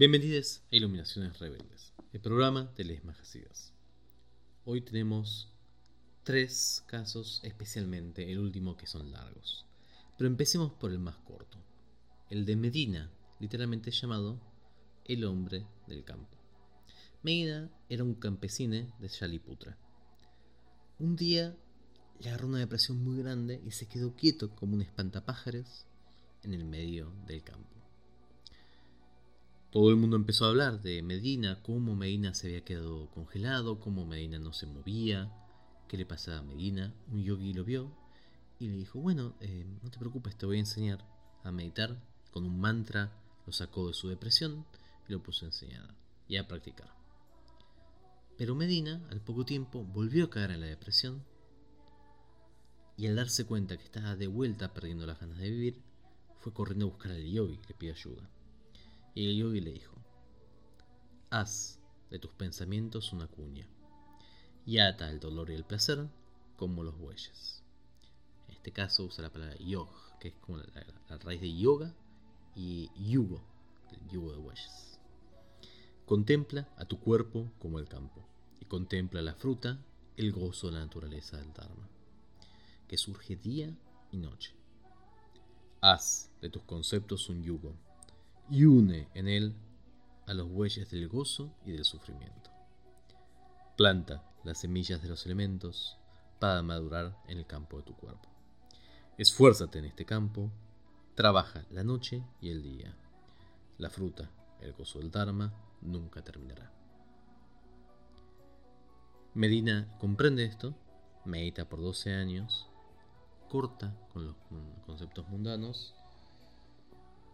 Bienvenidos a Iluminaciones Rebeldes, el programa de Les Majasidas. Hoy tenemos tres casos, especialmente el último que son largos. Pero empecemos por el más corto, el de Medina, literalmente llamado el hombre del campo. Medina era un campesino de Shaliputra. Un día le agarró una depresión muy grande y se quedó quieto como un espantapájaros en el medio del campo. Todo el mundo empezó a hablar de Medina, cómo Medina se había quedado congelado, cómo Medina no se movía, qué le pasaba a Medina. Un yogi lo vio y le dijo, bueno, eh, no te preocupes, te voy a enseñar a meditar. Con un mantra lo sacó de su depresión y lo puso a enseñar y a practicar. Pero Medina, al poco tiempo, volvió a caer en la depresión y al darse cuenta que estaba de vuelta perdiendo las ganas de vivir, fue corriendo a buscar al yogi, le pidió ayuda. Y el yogi le dijo, haz de tus pensamientos una cuña y ata el dolor y el placer como los bueyes. En este caso usa la palabra yog, que es como la, raíz de yoga, y yugo, el yugo de bueyes. Contempla a tu cuerpo como el campo, y contempla la fruta, el gozo de la naturaleza del Dharma, que surge día y noche. Haz de tus conceptos un yugo, y une en él a los bueyes del gozo y del sufrimiento. Planta las semillas de los elementos para madurar en el campo de tu cuerpo. Esfuérzate en este campo, trabaja la noche y el día. La fruta, el gozo del Dharma, nunca terminará. Medina comprende esto, medita por 12 años, corta con los conceptos mundanos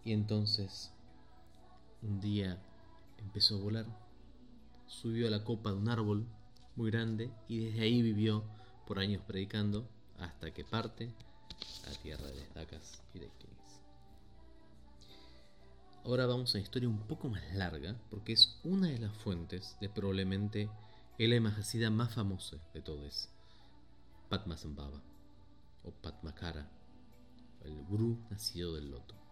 y entonces un día empezó a volar, subió a la copa de un árbol muy grande y desde ahí vivió por años predicando hasta que parte a tierra de estacas y de Kings. Ahora vamos a una historia un poco más larga porque es una de las fuentes de probablemente el Mahasida más famoso de todos, Padmasambhava o Padmakara, el gurú nacido del loto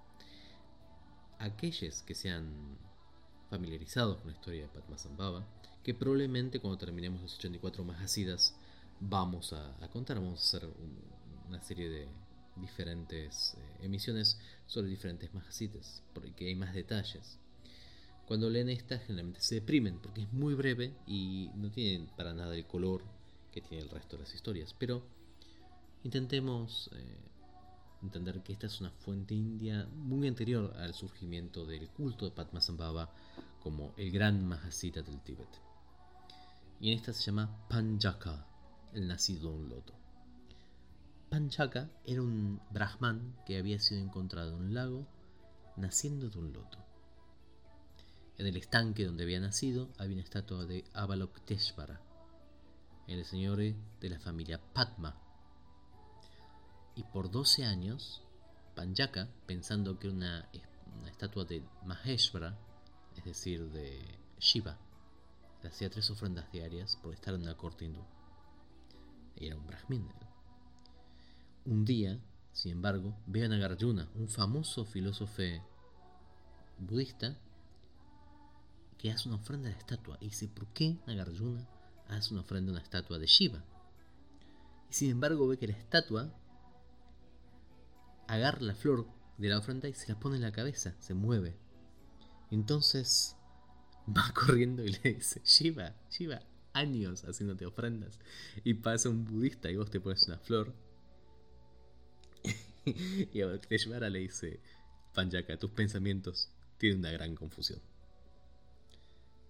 aquellos que sean familiarizados con la historia de Padmasambhava, que probablemente cuando terminemos los 84 Mahasidas vamos a, contar, vamos a hacer una serie de diferentes eh, emisiones sobre diferentes Mahasidas, porque hay más detalles. Cuando leen esta generalmente se deprimen porque es muy breve y no tienen para nada el color que tiene el resto de las historias, pero intentemos eh, entender que esta es una fuente india muy anterior al surgimiento del culto de Padmasambhava como el gran Mahasita del Tíbet. Y en esta se llama Panjaka, el nacido de un loto. Panchaka era un brahman que había sido encontrado en un lago naciendo de un loto. En el estanque donde había nacido había una estatua de Avalokteshvara, el señor de la familia Padma, y por 12 años, Panjaka, pensando que era una, estatua de Maheshvara, es decir, de Shiva, le hacía tres ofrendas diarias por estar en la corte hindú. Era un brahmin. Un día, sin embargo, ve a Nagarjuna, un famoso filósofo budista, que hace una ofrenda a la estatua. Y dice, ¿por qué Nagarjuna hace una ofrenda a una estatua de Shiva? Y sin embargo ve que la estatua agarra la flor de la ofrenda y se la pone en la cabeza, se mueve. Entonces va corriendo y le dice, Shiva, Shiva, años haciéndote ofrendas. Y pasa un budista y vos te pones una flor. y a Krishvara le dice, Panjaka, tus pensamientos tienen una gran confusión.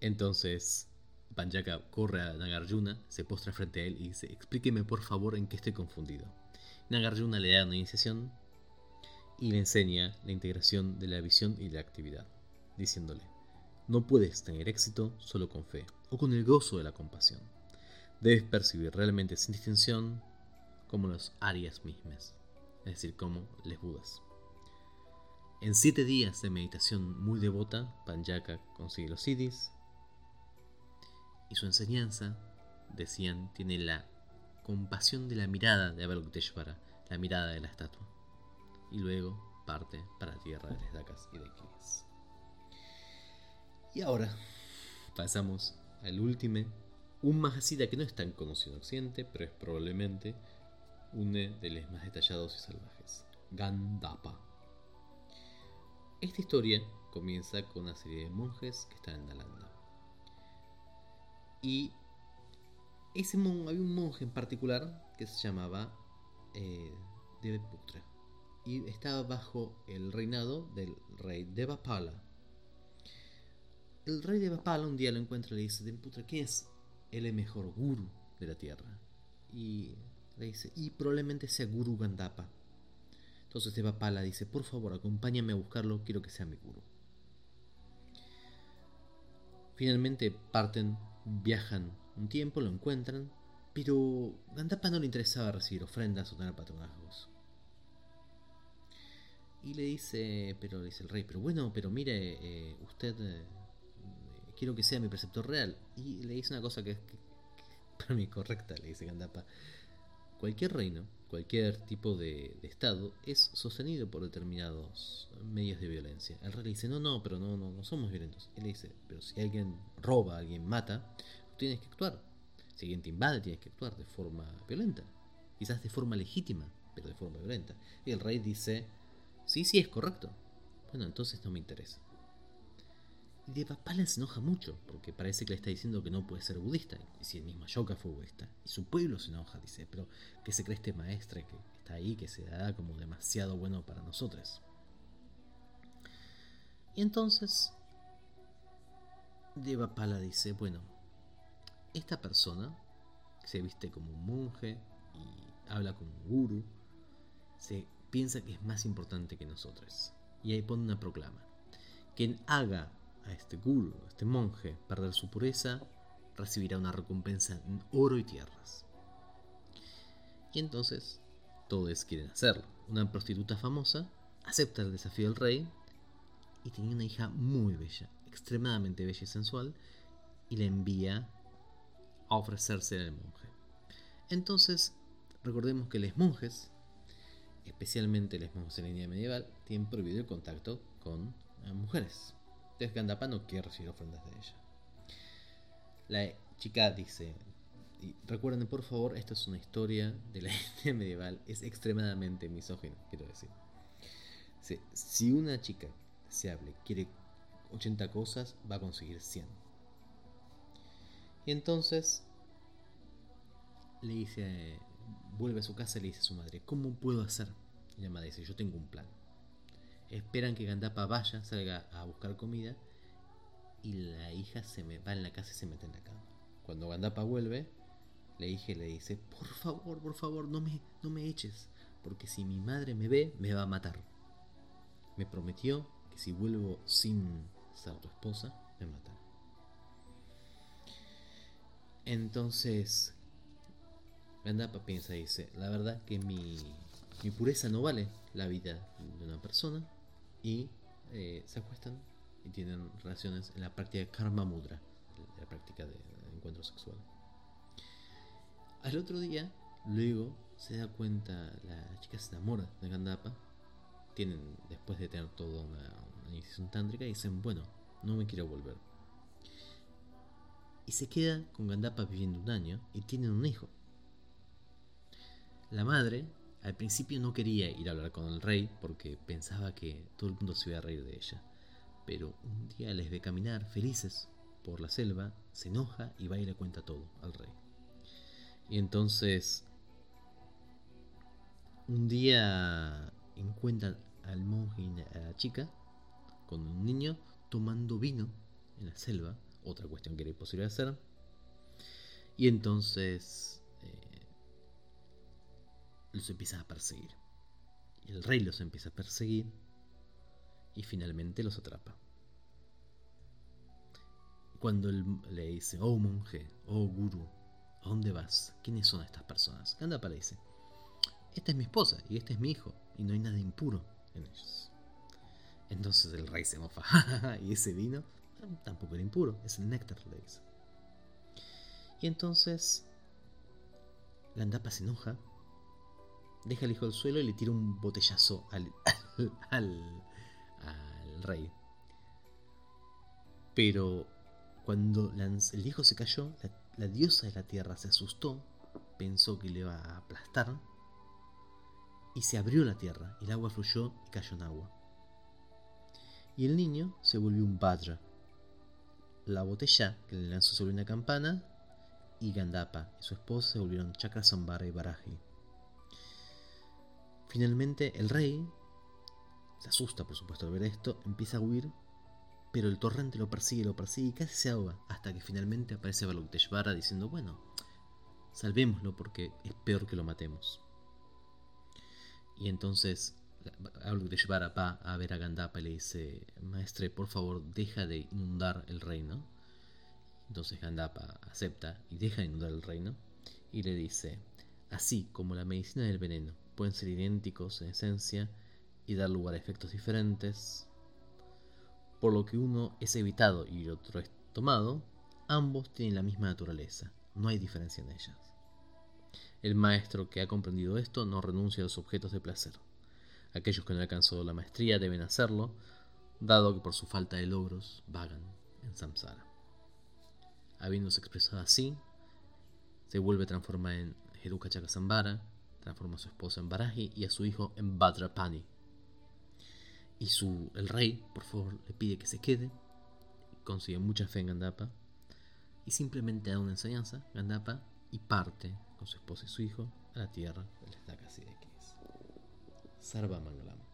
Entonces Panjaka corre a Nagarjuna, se postra frente a él y dice, explíqueme por favor en qué estoy confundido. Nagarjuna le da una iniciación y le enseña la integración de la visión y la actividad, diciéndole, no puedes tener éxito solo con fe o con el gozo de la compasión. Debes percibir realmente sin distinción como los arias mismas, es decir, como les budas. En siete días de meditación muy devota, Panjaka consigue los siddhis y su enseñanza, decían, tiene la compasión de la mirada de Avalokiteshvara, la mirada de la estatua y luego parte para la tierra de las Dakas y de Kines. Y ahora pasamos al último, un Mahasida que no es tan conocido en Occidente, pero es probablemente uno de los más detallados y salvajes, Gandapa. Esta historia comienza con una serie de monjes que están en Nalanda. Y ese había un monje en particular que se llamaba eh, Deveputra y estaba bajo el reinado del rey Devapala. El rey Devapala un día lo encuentra y le dice, Deveputra, ¿quién es el mejor guru de la tierra? Y le dice, y probablemente sea Guru Gandapa. Entonces Devapala dice, por favor, acompáñame a buscarlo, quiero que sea mi guru. Finalmente parten, viajan un tiempo, lo encuentran, pero Gandapa no le interesaba recibir ofrendas o tener patronazgos. Y le dice, pero le dice el rey, pero bueno, pero mire, eh, usted eh, quiero que sea mi preceptor real. Y le dice una cosa que es para mí correcta, le dice Gandapa. Cualquier reino, cualquier tipo de, estado es sostenido por determinados medios de violencia. El rey le dice, no, no, pero no, no, no somos violentos. Él le dice, pero si alguien roba, alguien mata, tienes que actuar. Si alguien te invade, tienes que actuar de forma violenta. Quizás de forma legítima, pero de forma violenta. Y el rey dice, sí, sí, es correcto. Bueno, entonces no me interesa. Y Devapala se enoja mucho, porque parece que le está diciendo que no puede ser budista. Y si el mismo Ashoka fue budista. Y su pueblo se enoja, dice, pero que se cree este maestre que está ahí, que se da como demasiado bueno para nosotros. Y entonces Devapala dice, bueno, esta persona se viste como un monje y habla como un guru, se piensa que es más importante que nosotros. Y ahí pone una proclama. Quien haga a este guru, a este monje, perder su pureza, recibirá una recompensa en oro y tierras. Y entonces todos quieren hacerlo. Una prostituta famosa acepta el desafío del rey y tenía una hija muy bella, extremadamente bella y sensual, y le envía a ofrecerse al monje. Entonces, recordemos que los monjes, especialmente monjes en la India medieval, tienen prohibido el contacto con eh, mujeres. Entonces Gandapa no quiere recibir ofrendas de ella. La chica dice, recuerden por favor, esta es una historia de la India medieval, es extremadamente misógino, quiero decir. Si una chica deseable quiere 80 cosas, va a conseguir 100 y entonces le dice, vuelve a su casa y le dice a su madre, ¿cómo puedo hacer? Y la madre dice, yo tengo un plan. Esperan que Gandapa vaya, salga a buscar comida y la hija se me va en la casa y se mete en la cama. Cuando Gandapa vuelve, la hija le dice, por favor, por favor, no me, no me eches, porque si mi madre me ve, me va a matar. Me prometió que si vuelvo sin ser tu esposa, me mata. Entonces, Gandapa piensa y dice, la verdad que mi, pureza no vale la vida de una persona y eh, se acuestan y tienen relaciones en la práctica de karma mudra, la práctica de, encuentro sexual. Al otro día, luego se da cuenta, la chica se enamora de Gandapa, tienen, después de tener toda una, una iniciación tántrica, dicen, bueno, no me quiero volver y se queda con Gandapa viviendo un año y tienen un hijo. La madre al principio no quería ir a hablar con el rey porque pensaba que todo el mundo se iba a reír de ella, pero un día les ve caminar felices por la selva, se enoja y va y le cuenta todo al rey. Y entonces un día encuentran al monje y a la chica con un niño tomando vino en la selva otra cuestión que era imposible hacer. Y entonces los empieza a perseguir. El rey los empieza a perseguir y finalmente los atrapa. Cuando él le dice, oh monje, oh guru, ¿a dónde vas? ¿Quiénes son estas personas? Gandapa le dice, esta es mi esposa y este es mi hijo y no hay nada impuro en ellos. Entonces el rey se mofa, y ese vino tampoco era impuro, es el néctar, le dice. Y entonces Gandapa se enoja, deja al hijo al suelo y le tira un botellazo al, al, rey. Pero cuando el hijo se cayó, la, diosa de la tierra se asustó, pensó que le iba a aplastar, y se abrió la tierra, el agua fluyó y cayó en agua. Y el niño se volvió un Vajra. La botella que le lanzó sobre una campana, y Gandapa y su esposa se volvieron Chakrasambara y Baraji. Finalmente el rey se asusta, por supuesto, al ver esto, empieza a huir, pero el torrente lo persigue, lo persigue y casi se ahoga, hasta que finalmente aparece Baluteshvara diciendo, bueno, salvémoslo porque es peor que lo matemos. Y entonces Baluteshvara va a ver a Gandapa y le dice, maestre, por favor, deja de inundar el reino. Entonces Gandapa acepta y deja de inundar el reino y le dice, así como la medicina del veneno pueden ser idénticos en esencia, y dar lugar a efectos diferentes, por lo que uno es evitado y el otro es tomado, ambos tienen la misma naturaleza, no hay diferencia en ellas. El maestro que ha comprendido esto no renuncia a los objetos de placer. Aquellos que no han alcanzado la maestría deben hacerlo, dado que por su falta de logros vagan en samsara. Habiéndose expresado así, se vuelve a transformar en Heruka Chakasambara, transforma a su esposa en Baraji y a su hijo en Bhadrapani. Y su, el rey, por favor, le pide que se quede. Consigue mucha fe en Gandapa. Y simplemente da una enseñanza, Gandapa, y parte con su esposa y su hijo a la tierra del Staka Sarva Mangalam.